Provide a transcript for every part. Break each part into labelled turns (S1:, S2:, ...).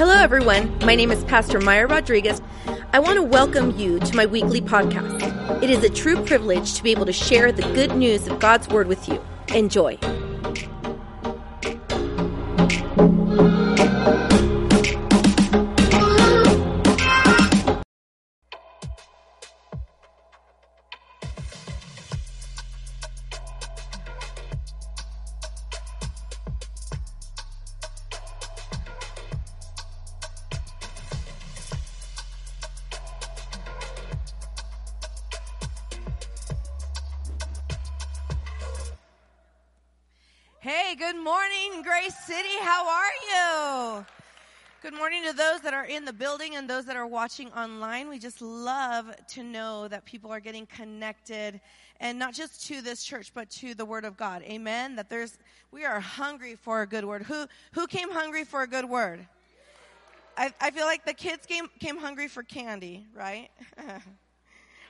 S1: Hello, everyone. My name is Pastor Maya Rodriguez. I want to welcome you to my weekly podcast. It is a true privilege to be able to share the good news of God's Word with you. Enjoy.
S2: To those that are in the building and those that are watching online. We just love to know that people are getting connected and not just to this church, but to the word of God. Amen. That there's, we are hungry for a good word. Who, who came hungry for a good word? I, I feel like the kids came, came hungry for candy, right?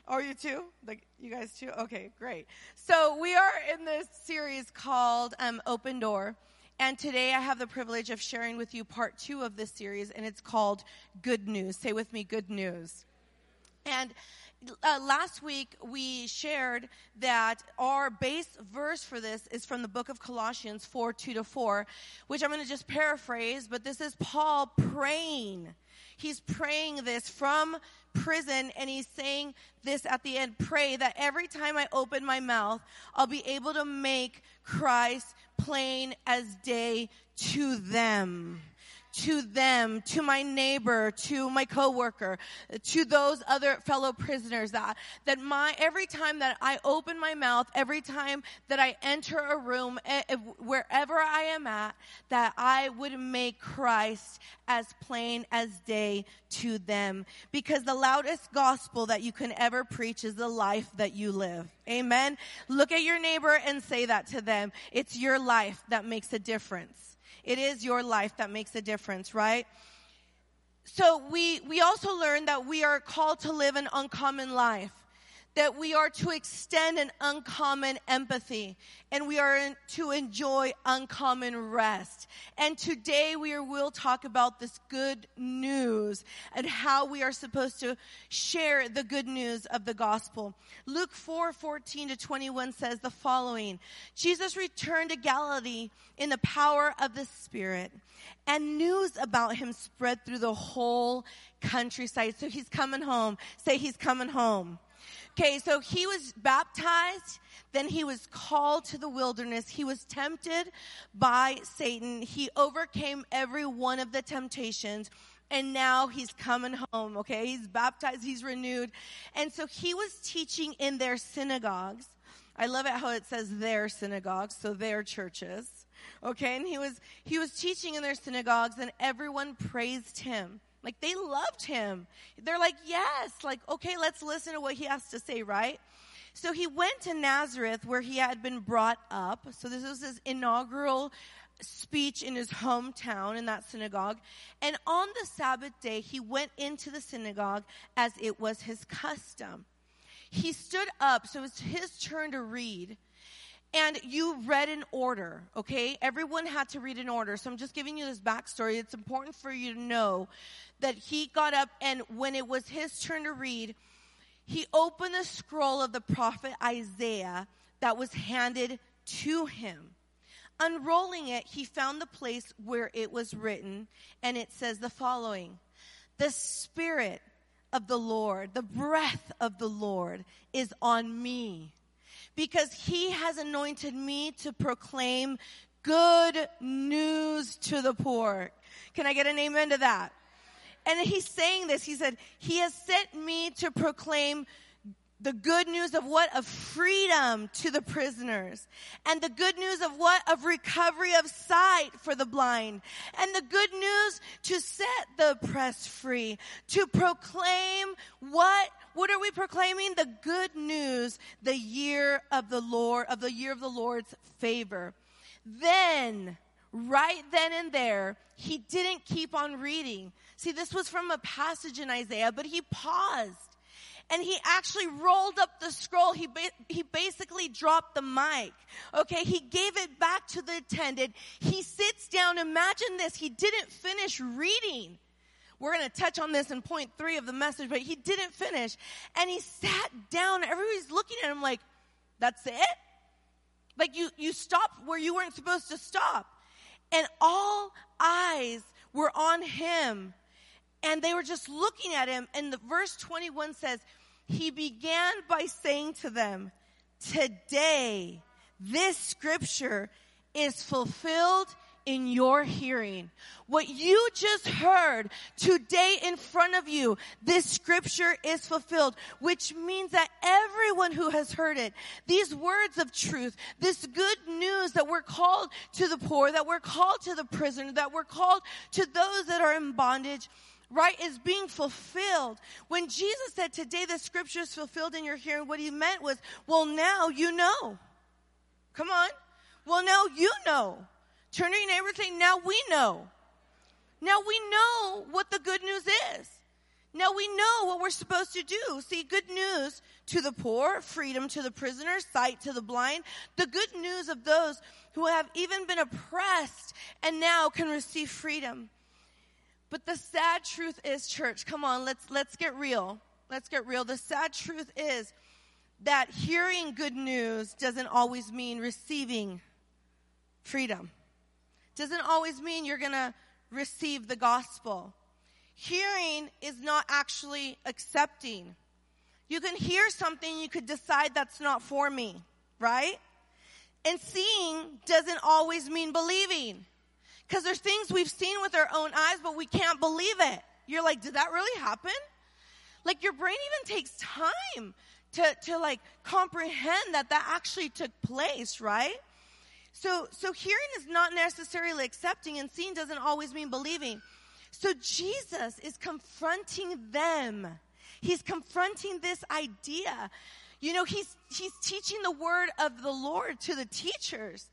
S2: Are you too? Like you guys too? Okay, great. So we are in this series called um, Open Door. And today I have the privilege of sharing with you part two of this series, and it's called Good News. Say with me, Good News. And uh, last week we shared that our base verse for this is from the book of Colossians 4 2 to 4, which I'm going to just paraphrase, but this is Paul praying. He's praying this from prison and he's saying this at the end pray that every time I open my mouth, I'll be able to make Christ plain as day to them to them, to my neighbor, to my coworker, to those other fellow prisoners that, that my, every time that I open my mouth, every time that I enter a room, eh, eh, wherever I am at, that I would make Christ as plain as day to them. Because the loudest gospel that you can ever preach is the life that you live. Amen. Look at your neighbor and say that to them. It's your life that makes a difference. It is your life that makes a difference, right? So we, we also learn that we are called to live an uncommon life that we are to extend an uncommon empathy and we are to enjoy uncommon rest. And today we will talk about this good news and how we are supposed to share the good news of the gospel. Luke 4, 14 to 21 says the following. Jesus returned to Galilee in the power of the Spirit and news about him spread through the whole countryside. So he's coming home. Say he's coming home. Okay, so he was baptized, then he was called to the wilderness. He was tempted by Satan. He overcame every one of the temptations. And now he's coming home, okay? He's baptized, he's renewed. And so he was teaching in their synagogues. I love it how it says their synagogues, so their churches. Okay, and he was he was teaching in their synagogues and everyone praised him. Like they loved him. They're like, yes, like, okay, let's listen to what he has to say, right? So he went to Nazareth where he had been brought up. So this was his inaugural speech in his hometown in that synagogue. And on the Sabbath day, he went into the synagogue as it was his custom. He stood up, so it was his turn to read. And you read in order, okay? Everyone had to read in order. So I'm just giving you this backstory. It's important for you to know that he got up and when it was his turn to read, he opened the scroll of the prophet Isaiah that was handed to him. Unrolling it, he found the place where it was written, and it says the following The Spirit of the Lord, the breath of the Lord is on me because he has anointed me to proclaim good news to the poor. Can I get an amen to that? And he's saying this. He said, He has sent me to proclaim the good news of what? Of freedom to the prisoners. And the good news of what? Of recovery of sight for the blind. And the good news to set the oppressed free. To proclaim what? What are we proclaiming? The good news, the year of the Lord, of the year of the Lord's favor. Then, right then and there, he didn't keep on reading. See, this was from a passage in Isaiah, but he paused and he actually rolled up the scroll. He, ba- he basically dropped the mic. Okay. He gave it back to the attendant. He sits down. Imagine this. He didn't finish reading. We're going to touch on this in point three of the message, but he didn't finish. And he sat down. Everybody's looking at him like, that's it? Like you, you stopped where you weren't supposed to stop. And all eyes were on him. And they were just looking at him. And the verse 21 says, he began by saying to them, today, this scripture is fulfilled in your hearing. What you just heard today in front of you, this scripture is fulfilled, which means that everyone who has heard it, these words of truth, this good news that we're called to the poor, that we're called to the prisoner, that we're called to those that are in bondage, right, is being fulfilled. When Jesus said, today the scripture is fulfilled in your hearing, what he meant was, well, now you know. Come on. Well, now you know. Turn to your neighbor saying, now we know. Now we know what the good news is. Now we know what we're supposed to do. See, good news to the poor, freedom to the prisoner, sight to the blind, the good news of those who have even been oppressed and now can receive freedom. But the sad truth is, church, come on, let's, let's get real. Let's get real. The sad truth is that hearing good news doesn't always mean receiving freedom doesn't always mean you're going to receive the gospel. Hearing is not actually accepting. You can hear something, you could decide that's not for me, right? And seeing doesn't always mean believing. Because there's things we've seen with our own eyes, but we can't believe it. You're like, did that really happen? Like your brain even takes time to, to like comprehend that that actually took place, right? So, so hearing is not necessarily accepting and seeing doesn't always mean believing. So Jesus is confronting them. He's confronting this idea. You know, he's, he's teaching the word of the Lord to the teachers.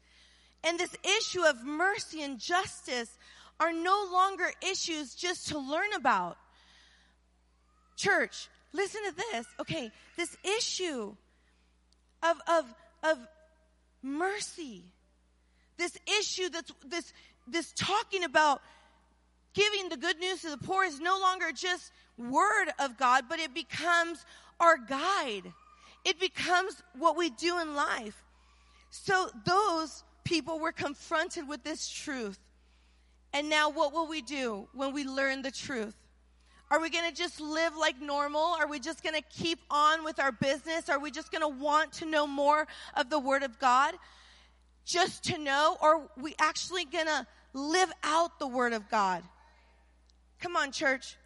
S2: And this issue of mercy and justice are no longer issues just to learn about. Church, listen to this. Okay, this issue of, of, of mercy this issue that's this this talking about giving the good news to the poor is no longer just word of God, but it becomes our guide. It becomes what we do in life. So those people were confronted with this truth. And now what will we do when we learn the truth? Are we going to just live like normal? Are we just going to keep on with our business? Are we just going to want to know more of the Word of God? just to know, or are we actually gonna live out the Word of God? Come on, church.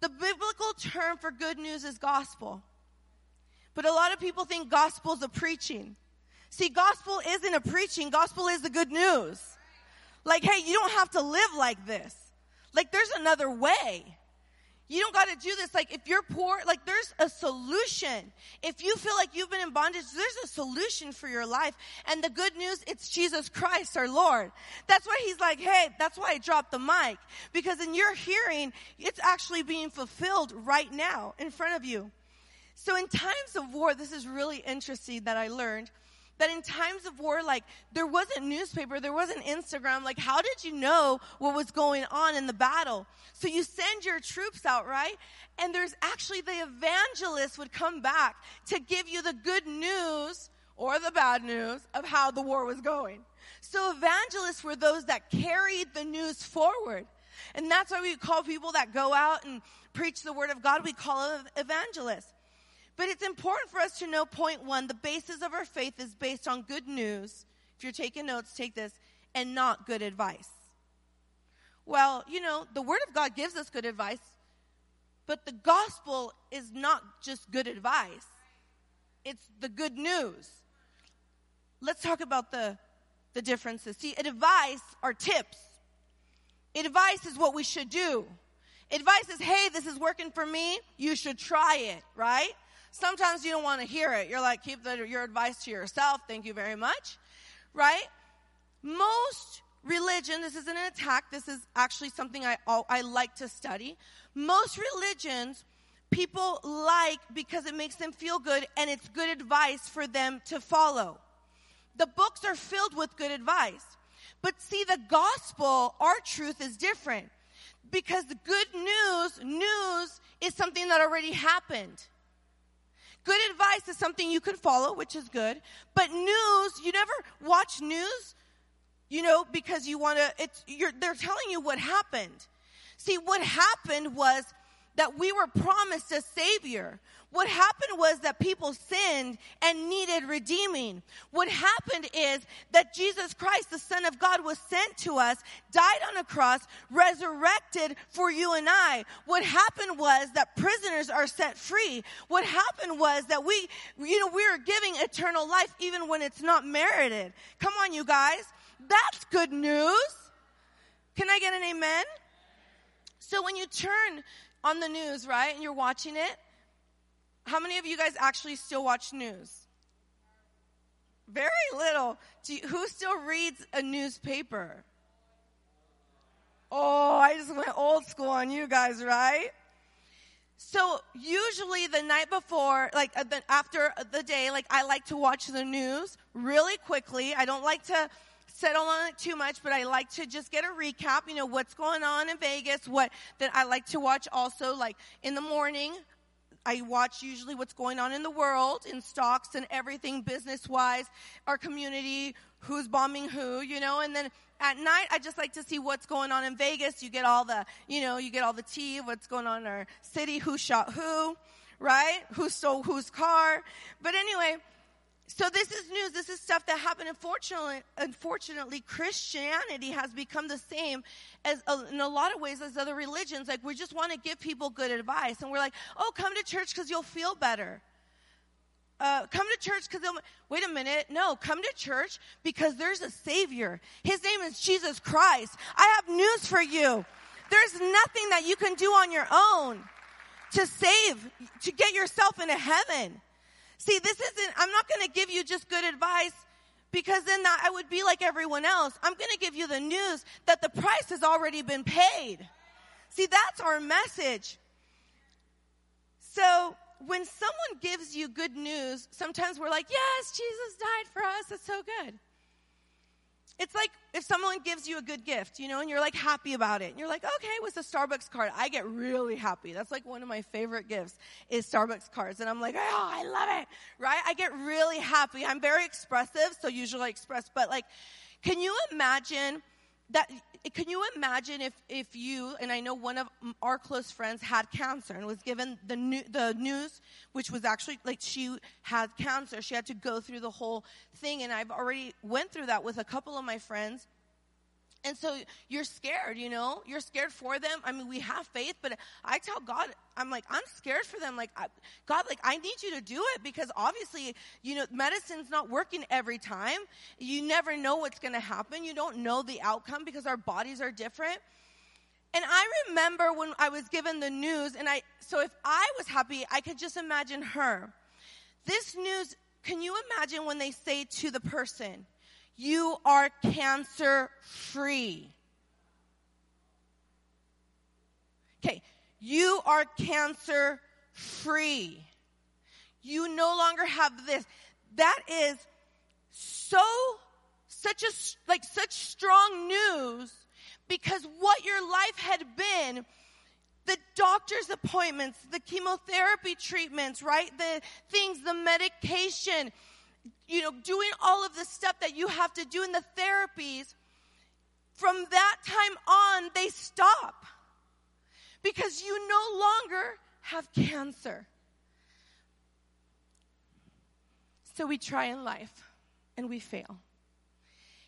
S2: The biblical term for good news is gospel. But a lot of people think gospel is a preaching. See, gospel isn't a preaching, gospel is the good news. Like, hey, you don't have to live like this. Like, there's another way. You don't got to do this. Like, if you're poor, like, there's a solution. If you feel like you've been in bondage, there's a solution for your life. And the good news, it's Jesus Christ, our Lord. That's why he's like, hey, that's why I dropped the mic. Because in your hearing, it's actually being fulfilled right now in front of you. So in times of war, this is really interesting that I learned that in times of war, like there wasn't newspaper, there wasn't Instagram. Like, how did you know what was going on in the battle? So you send your troops out, right? And there's actually the evangelist would come back to give you the good news or the bad news of how the war was going. So evangelists were those that carried the news forward. And that's why we call people that go out and preach the word of God, we call them evangelists. But it's important for us to know point one the basis of our faith is based on good news. If you're taking notes, take this, and not good advice. Well, you know, the Word of God gives us good advice, but the gospel is not just good advice, it's the good news. Let's talk about the, the differences. See, advice are tips, advice is what we should do. Advice is, hey, this is working for me. You should try it, right? Sometimes you don't want to hear it. You're like, keep the, your advice to yourself. Thank you very much. Right? Most religion, this isn't an attack. This is actually something I, I like to study. Most religions people like because it makes them feel good and it's good advice for them to follow. The books are filled with good advice. But see, the gospel, our truth is different. Because the good news, news is something that already happened. Good advice is something you can follow, which is good. But news, you never watch news, you know, because you want to, it's, you're, they're telling you what happened. See, what happened was that we were promised a savior. What happened was that people sinned and needed redeeming. What happened is that Jesus Christ, the Son of God, was sent to us, died on a cross, resurrected for you and I. What happened was that prisoners are set free. What happened was that we, you know, we are giving eternal life even when it's not merited. Come on, you guys. That's good news. Can I get an amen? So when you turn on the news, right, and you're watching it, how many of you guys actually still watch news? Very little. You, who still reads a newspaper? Oh, I just went old school on you guys, right? So usually the night before, like uh, after the day, like I like to watch the news really quickly. I don't like to settle on it too much, but I like to just get a recap, you know, what's going on in Vegas, what that I like to watch also like in the morning. I watch usually what's going on in the world, in stocks and everything business wise, our community, who's bombing who, you know, and then at night I just like to see what's going on in Vegas. You get all the, you know, you get all the tea, what's going on in our city, who shot who, right? Who stole whose car. But anyway, so this is news. This is stuff that happened. Unfortunately, unfortunately, Christianity has become the same as uh, in a lot of ways as other religions. Like we just want to give people good advice, and we're like, "Oh, come to church because you'll feel better." Uh, come to church because they'll. Wait a minute. No, come to church because there's a Savior. His name is Jesus Christ. I have news for you. There's nothing that you can do on your own to save, to get yourself into heaven. See, this isn't, I'm not going to give you just good advice because then I would be like everyone else. I'm going to give you the news that the price has already been paid. See, that's our message. So when someone gives you good news, sometimes we're like, yes, Jesus died for us. That's so good. It's like if someone gives you a good gift, you know, and you're like happy about it. And you're like, okay, with a Starbucks card, I get really happy. That's like one of my favorite gifts is Starbucks cards. And I'm like, oh, I love it. Right? I get really happy. I'm very expressive, so usually I express, but like, can you imagine that can you imagine if, if you, and I know one of our close friends had cancer and was given the, new, the news, which was actually like she had cancer. She had to go through the whole thing. And I've already went through that with a couple of my friends. And so you're scared, you know, you're scared for them. I mean, we have faith, but I tell God, I'm like, I'm scared for them. Like, I, God, like, I need you to do it because obviously, you know, medicine's not working every time. You never know what's going to happen. You don't know the outcome because our bodies are different. And I remember when I was given the news, and I, so if I was happy, I could just imagine her. This news, can you imagine when they say to the person, you are cancer free. Okay, you are cancer free. You no longer have this. That is so, such a, like such strong news because what your life had been the doctor's appointments, the chemotherapy treatments, right? The things, the medication, you know, doing all of the stuff that you have to do in the therapies, from that time on, they stop because you no longer have cancer. So we try in life and we fail.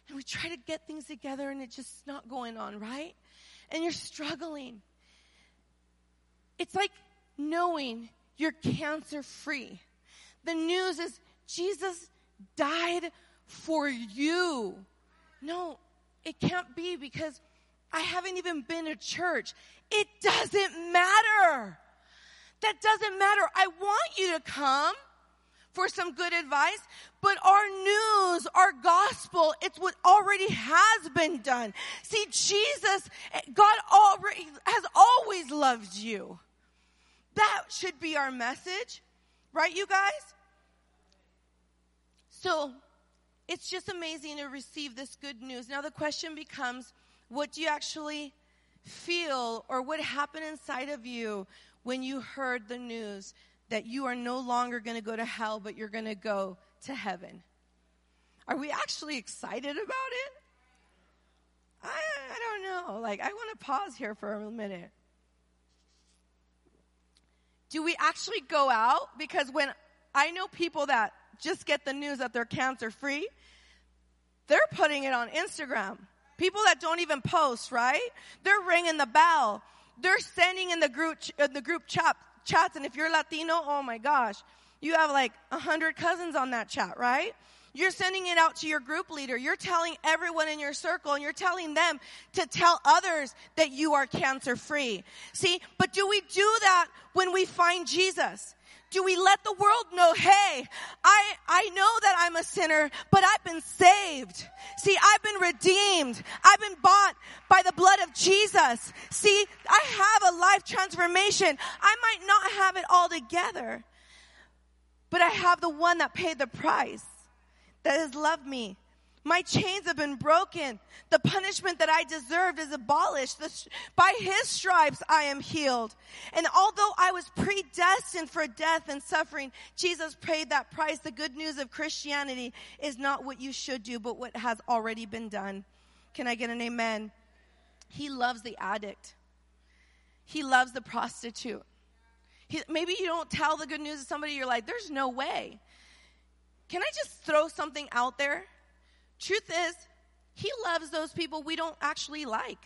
S2: And we try to get things together and it's just not going on, right? And you're struggling. It's like knowing you're cancer free. The news is Jesus died for you. No, it can't be because I haven't even been to church. It doesn't matter. That doesn't matter. I want you to come for some good advice, but our news, our gospel, it's what already has been done. See, Jesus, God already has always loved you. That should be our message, right, you guys? So, it's just amazing to receive this good news. Now, the question becomes what do you actually feel or what happened inside of you when you heard the news that you are no longer going to go to hell, but you're going to go to heaven? Are we actually excited about it? I, I don't know. Like, I want to pause here for a minute. Do we actually go out? Because when I know people that just get the news that they're cancer free, they're putting it on Instagram. People that don't even post, right? They're ringing the bell. They're sending in the group, the group chat, chats. And if you're Latino, oh my gosh, you have like a hundred cousins on that chat, right? You're sending it out to your group leader. You're telling everyone in your circle and you're telling them to tell others that you are cancer free. See, but do we do that when we find Jesus? Do we let the world know, hey, I, I know that I'm a sinner, but I've been saved. See, I've been redeemed. I've been bought by the blood of Jesus. See, I have a life transformation. I might not have it all together, but I have the one that paid the price that has loved me. My chains have been broken. The punishment that I deserved is abolished. by his stripes I am healed. And although I was predestined for death and suffering, Jesus paid that price. The good news of Christianity is not what you should do, but what has already been done. Can I get an amen? He loves the addict. He loves the prostitute. He, maybe you don't tell the good news to somebody, you're like, there's no way. Can I just throw something out there? Truth is, He loves those people we don't actually like.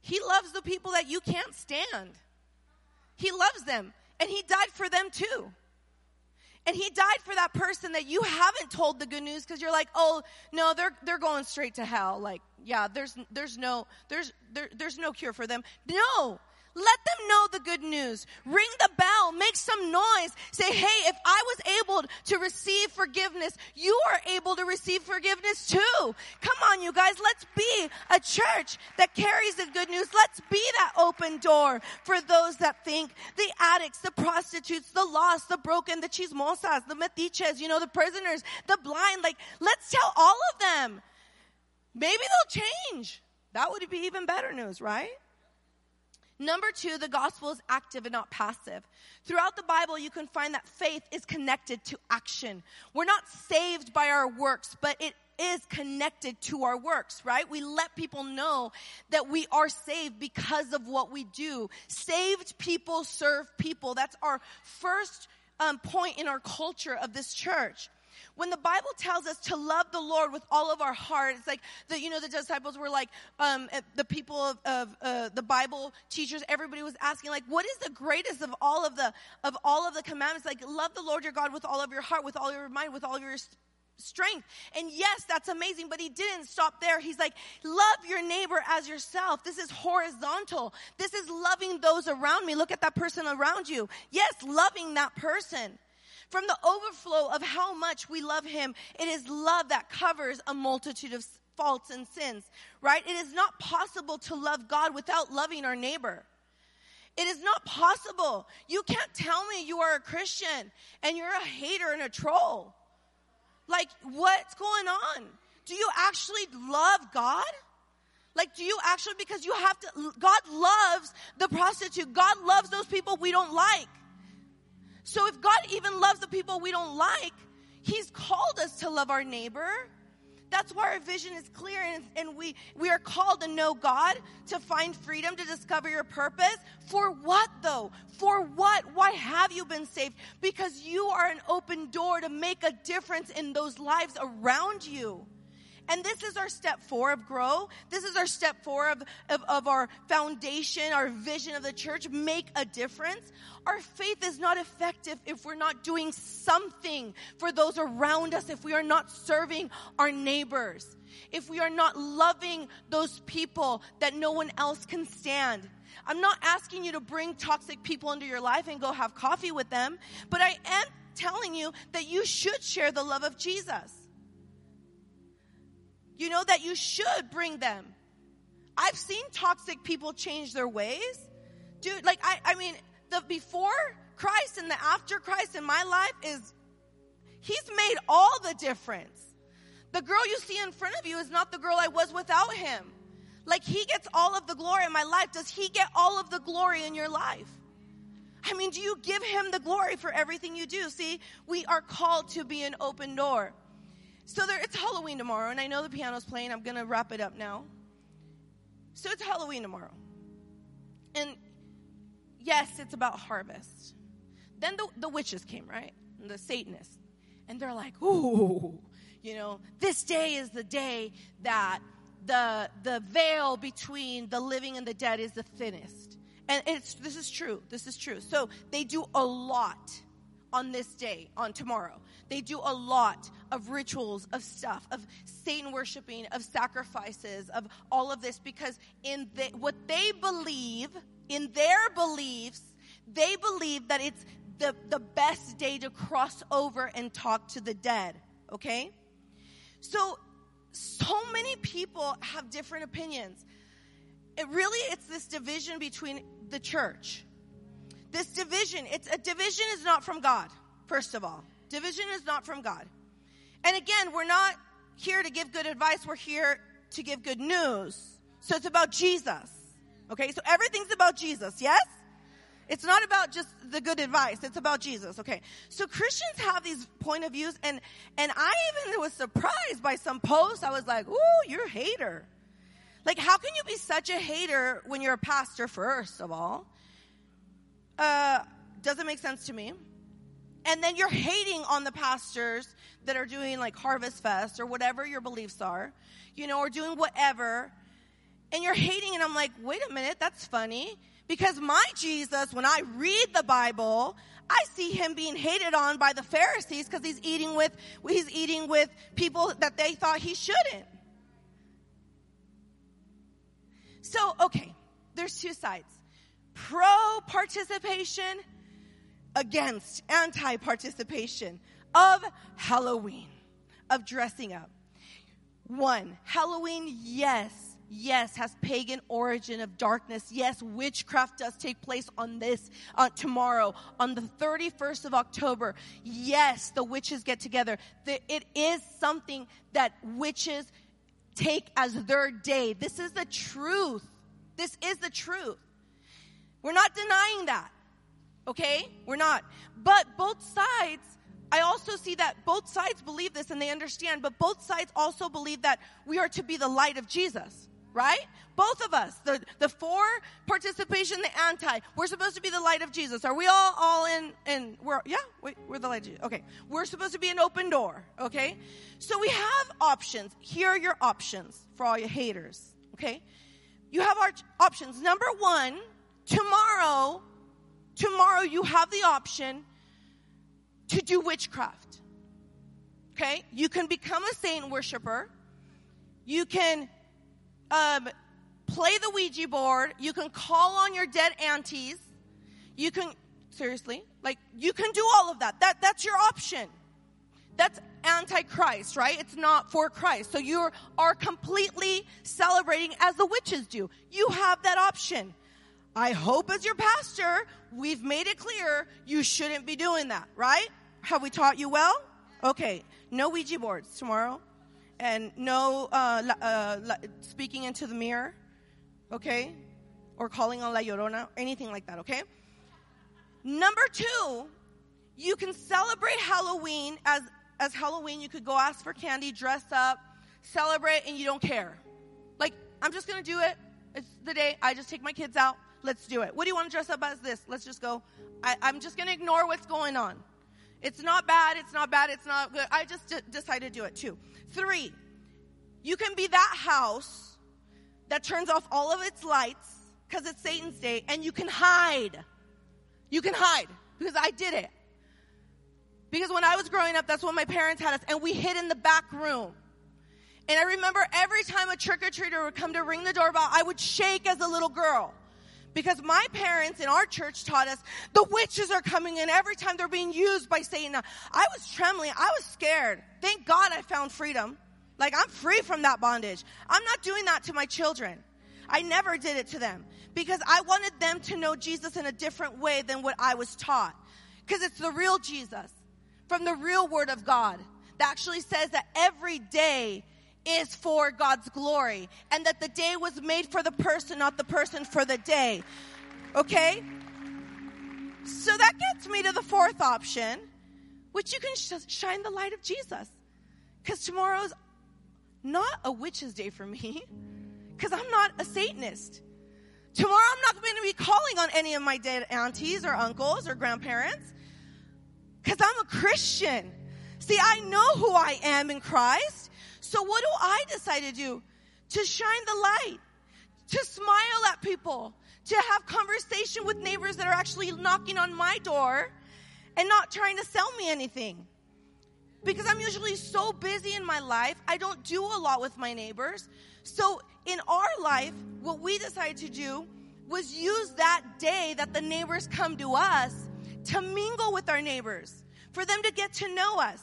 S2: He loves the people that you can't stand. He loves them, and He died for them too. And he died for that person that you haven't told the good news because you're like, oh no, they're they're going straight to hell. Like, yeah, there's there's no there's there, there's no cure for them. No, let them know the good news. Ring the bell. Some noise. Say, hey, if I was able to receive forgiveness, you are able to receive forgiveness too. Come on, you guys. Let's be a church that carries the good news. Let's be that open door for those that think the addicts, the prostitutes, the lost, the broken, the chismosas, the metiches, you know, the prisoners, the blind. Like, let's tell all of them. Maybe they'll change. That would be even better news, right? Number two, the gospel is active and not passive. Throughout the Bible, you can find that faith is connected to action. We're not saved by our works, but it is connected to our works, right? We let people know that we are saved because of what we do. Saved people serve people. That's our first um, point in our culture of this church when the Bible tells us to love the Lord with all of our heart, it's like the, you know, the disciples were like, um, eh, the people of, of uh, the Bible teachers, everybody was asking like, what is the greatest of all of the, of all of the commandments? Like, love the Lord your God with all of your heart, with all your mind, with all your strength. And yes, that's amazing, but he didn't stop there. He's like, love your neighbor as yourself. This is horizontal. This is loving those around me. Look at that person around you. Yes, loving that person. From the overflow of how much we love Him, it is love that covers a multitude of faults and sins, right? It is not possible to love God without loving our neighbor. It is not possible. You can't tell me you are a Christian and you're a hater and a troll. Like, what's going on? Do you actually love God? Like, do you actually, because you have to, God loves the prostitute. God loves those people we don't like. So if God even loves the people we don't like, He's called us to love our neighbor. That's why our vision is clear and, and, we, we are called to know God, to find freedom, to discover your purpose. For what though? For what? Why have you been saved? Because you are an open door to make a difference in those lives around you. And this is our step four of grow. This is our step four of, of, of, our foundation, our vision of the church, make a difference. Our faith is not effective if we're not doing something for those around us, if we are not serving our neighbors, if we are not loving those people that no one else can stand. I'm not asking you to bring toxic people into your life and go have coffee with them, but I am telling you that you should share the love of Jesus you know that you should bring them. I've seen toxic people change their ways. dude, like I, I mean, the before Christ and the after Christ in my life is, he's made all the difference. The girl you see in front of you is not the girl I was without him. Like he gets all of the glory in my life. Does he get all of the glory in your life? I mean, do you give him the glory for everything you do? See, we are called to be an open door. So there, it's Halloween tomorrow, and I know the piano's playing. I'm going to wrap it up now. So it's Halloween tomorrow. And yes, it's about harvest. Then the, the witches came, right? The Satanists. And they're like, ooh, you know, this day is the day that the, the veil between the living and the dead is the thinnest. And it's, this is true. This is true. So they do a lot on this day, on tomorrow. They do a lot of rituals, of stuff, of Satan worshiping, of sacrifices, of all of this because in the, what they believe, in their beliefs, they believe that it's the, the best day to cross over and talk to the dead. Okay? So, so many people have different opinions. It really, it's this division between the church this division, it's a division is not from God, first of all. Division is not from God. And again, we're not here to give good advice, we're here to give good news. So it's about Jesus. Okay, so everything's about Jesus, yes? It's not about just the good advice. It's about Jesus. Okay. So Christians have these point of views and, and I even was surprised by some posts. I was like, ooh, you're a hater. Like, how can you be such a hater when you're a pastor, first of all? uh, doesn't make sense to me. And then you're hating on the pastors that are doing like Harvest Fest or whatever your beliefs are, you know, or doing whatever. And you're hating, and I'm like, wait a minute, that's funny. Because my Jesus, when I read the Bible, I see him being hated on by the Pharisees because he's eating with he's eating with people that they thought he shouldn't. So, okay, there's two sides pro participation against anti participation of Halloween, of dressing up. One, Halloween, yes, yes, has pagan origin of darkness. Yes, witchcraft does take place on this uh, tomorrow, on the 31st of October. Yes, the witches get together. The, it is something that witches take as their day. This is the truth. This is the truth. We're not denying that. Okay? We're not. But both sides, I also see that both sides believe this and they understand, but both sides also believe that we are to be the light of Jesus. Right? Both of us. The, the for participation, the anti. We're supposed to be the light of Jesus. Are we all, all in, and we're, yeah, we, we're the light of Jesus. Okay. We're supposed to be an open door. Okay? So we have options. Here are your options for all your haters. Okay? You have our options. Number one, Tomorrow, tomorrow you have the option to do witchcraft. Okay? You can become a saint worshiper. You can um, play the Ouija board. You can call on your dead aunties. You can, seriously, like, you can do all of that. That, that's your option. That's antichrist, right? It's not for Christ. So you are completely celebrating as the witches do. You have that option. I hope as your pastor, we've made it clear you shouldn't be doing that, right? Have we taught you well? Okay. No Ouija boards tomorrow. And no uh, uh, speaking into the mirror, okay? Or calling on La Llorona, anything like that, okay? Number two, you can celebrate Halloween as, as Halloween. You could go ask for candy, dress up, celebrate, and you don't care. Like, I'm just gonna do it. It's the day. I just take my kids out. Let's do it. What do you want to dress up as this? Let's just go. I, am just going to ignore what's going on. It's not bad. It's not bad. It's not good. I just d- decided to do it too. Three, you can be that house that turns off all of its lights because it's Satan's day and you can hide. You can hide because I did it. Because when I was growing up, that's what my parents had us and we hid in the back room. And I remember every time a trick or treater would come to ring the doorbell, I would shake as a little girl. Because my parents in our church taught us the witches are coming in every time they're being used by Satan. I was trembling. I was scared. Thank God I found freedom. Like I'm free from that bondage. I'm not doing that to my children. I never did it to them because I wanted them to know Jesus in a different way than what I was taught. Because it's the real Jesus from the real word of God that actually says that every day is for God's glory and that the day was made for the person, not the person for the day. Okay? So that gets me to the fourth option, which you can sh- shine the light of Jesus. Because tomorrow's not a witch's day for me, because I'm not a Satanist. Tomorrow I'm not going to be calling on any of my dead aunties or uncles or grandparents, because I'm a Christian. See, I know who I am in Christ. So what do I decide to do? To shine the light, to smile at people, to have conversation with neighbors that are actually knocking on my door and not trying to sell me anything. Because I'm usually so busy in my life, I don't do a lot with my neighbors. So in our life, what we decided to do was use that day that the neighbors come to us to mingle with our neighbors, for them to get to know us.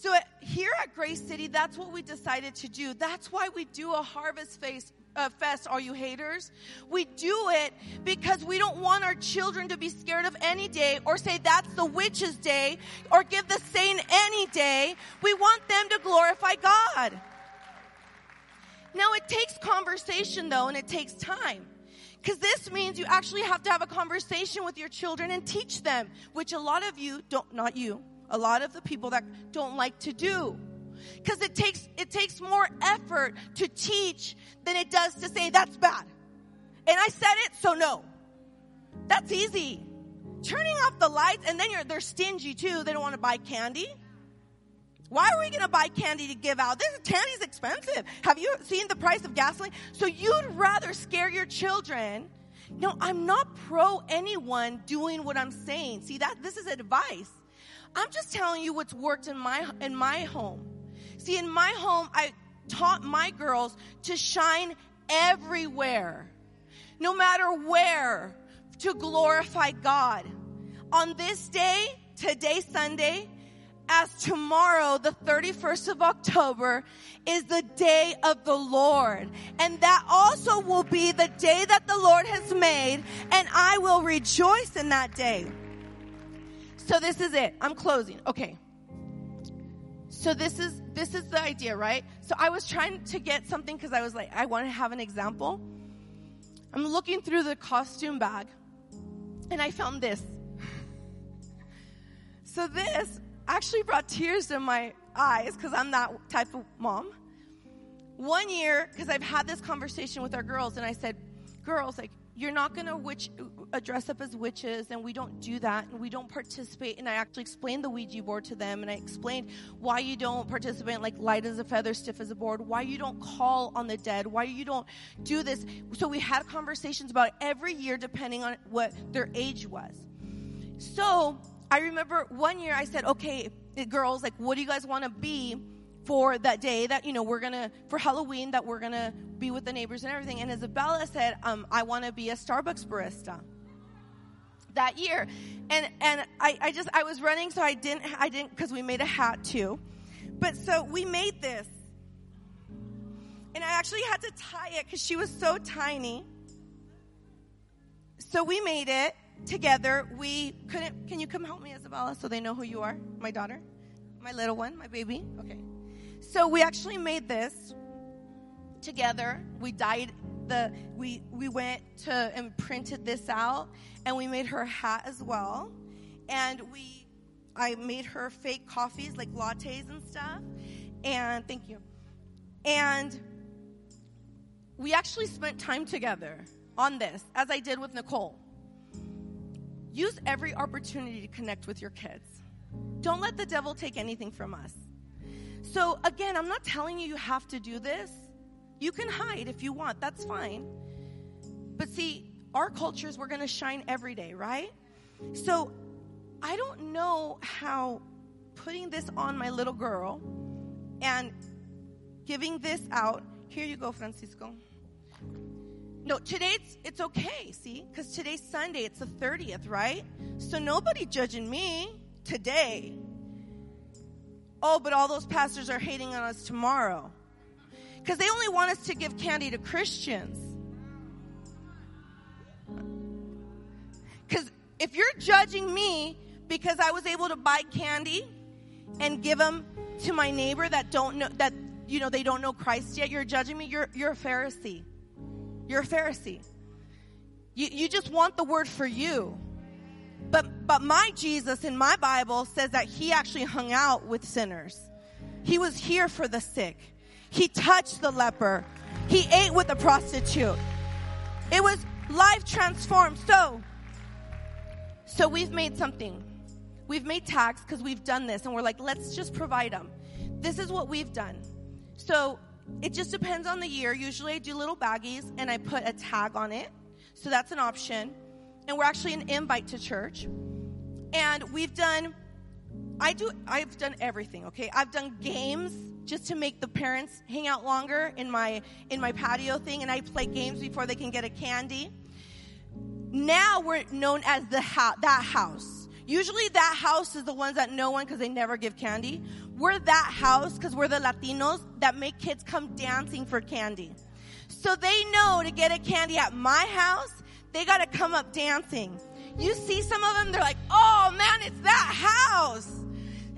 S2: So at, here at Grace City, that's what we decided to do. That's why we do a harvest face, uh, fest, Are you haters. We do it because we don't want our children to be scared of any day or say that's the witch's day or give the saint any day. We want them to glorify God. Now it takes conversation though and it takes time. Because this means you actually have to have a conversation with your children and teach them, which a lot of you don't, not you, a lot of the people that don't like to do. Because it takes, it takes more effort to teach than it does to say that's bad. And I said it, so no. That's easy. Turning off the lights and then they're stingy too. They don't want to buy candy. Why are we going to buy candy to give out? This candy's expensive. Have you seen the price of gasoline? So you'd rather scare your children. No, I'm not pro anyone doing what I'm saying. See that this is advice. I'm just telling you what's worked in my in my home. See, in my home, I taught my girls to shine everywhere, no matter where, to glorify God. On this day, today, Sunday, as tomorrow, the 31st of October, is the day of the Lord. And that also will be the day that the Lord has made, and I will rejoice in that day. So this is it. I'm closing. Okay. So this is this is the idea, right? So I was trying to get something because I was like, I want to have an example. I'm looking through the costume bag, and I found this. So this actually brought tears to my eyes because I'm that type of mom. One year, because I've had this conversation with our girls, and I said, girls, like, you're not going to witch, dress up as witches, and we don't do that, and we don't participate. And I actually explained the Ouija board to them, and I explained why you don't participate, like light as a feather, stiff as a board, why you don't call on the dead, why you don't do this. So we had conversations about every year, depending on what their age was. So I remember one year I said, okay, girls, like, what do you guys want to be for that day that, you know, we're to, for Halloween, that we're to be with the neighbors and everything. And Isabella said, um, I want to be a Starbucks barista that year. And, and I, I just, I was running, so I didn't, I didn't, cause we made a hat too. But so we made this. And I actually had to tie it because she was so tiny. So we made it together. We couldn't. Can you come help me, Isabella, so they know who you are? My daughter, my little one, my baby. Okay. So we actually made this together. We dyed the. We we went to and printed this out, and we made her hat as well. And we, I made her fake coffees like lattes and stuff. And thank you. And we actually spent time together on this, as I did with Nicole. Use every opportunity to connect with your kids. Don't let the devil take anything from us. So, again, I'm not telling you you have to do this. You can hide if you want, that's fine. But see, our cultures, we're going to shine every day, right? So, I don't know how putting this on my little girl and giving this out. Here you go, Francisco. No, today it's, it's okay, see? Because today's Sunday, it's the 30th, right? So nobody judging me today. Oh, but all those pastors are hating on us tomorrow. Because they only want us to give candy to Christians. Because if you're judging me because I was able to buy candy and give them to my neighbor that don't know that you know they don't know Christ yet, you're judging me. You're you're a Pharisee. You're a Pharisee. You you just want the word for you. But but my Jesus in my Bible says that he actually hung out with sinners. He was here for the sick. He touched the leper. He ate with the prostitute. It was life transformed. So so we've made something. We've made tags because we've done this and we're like, let's just provide them. This is what we've done. So it just depends on the year. Usually I do little baggies and I put a tag on it. So that's an option. And we're actually an invite to church. And we've done I do I've done everything, okay? I've done games just to make the parents hang out longer in my in my patio thing and I play games before they can get a candy. Now we're known as the ha- that house. Usually that house is the ones that no one because they never give candy. We're that house because we're the Latinos that make kids come dancing for candy. So they know to get a candy at my house, they got to come up dancing. You see some of them, they're like, oh man, it's that house.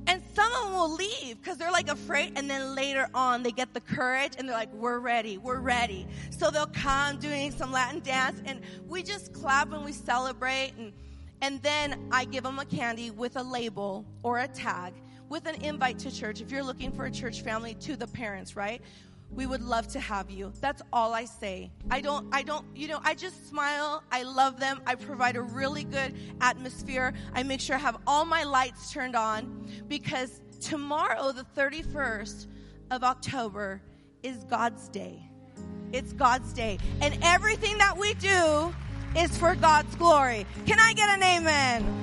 S2: And some of them will leave because they're like afraid. And then later on, they get the courage and they're like, we're ready, we're ready. So they'll come doing some Latin dance and we just clap and we celebrate. And, and then I give them a candy with a label or a tag with an invite to church. If you're looking for a church family to the parents, right? We would love to have you. That's all I say. I don't, I don't, you know, I just smile. I love them. I provide a really good atmosphere. I make sure I have all my lights turned on because tomorrow, the 31st of October, is God's day. It's God's day. And everything that we do is for God's glory. Can I get an amen?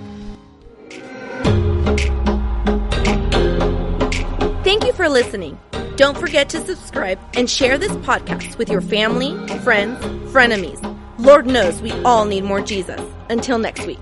S1: Thank you for listening. Don't forget to subscribe and share this podcast with your family, friends, frenemies. Lord knows we all need more Jesus. Until next week.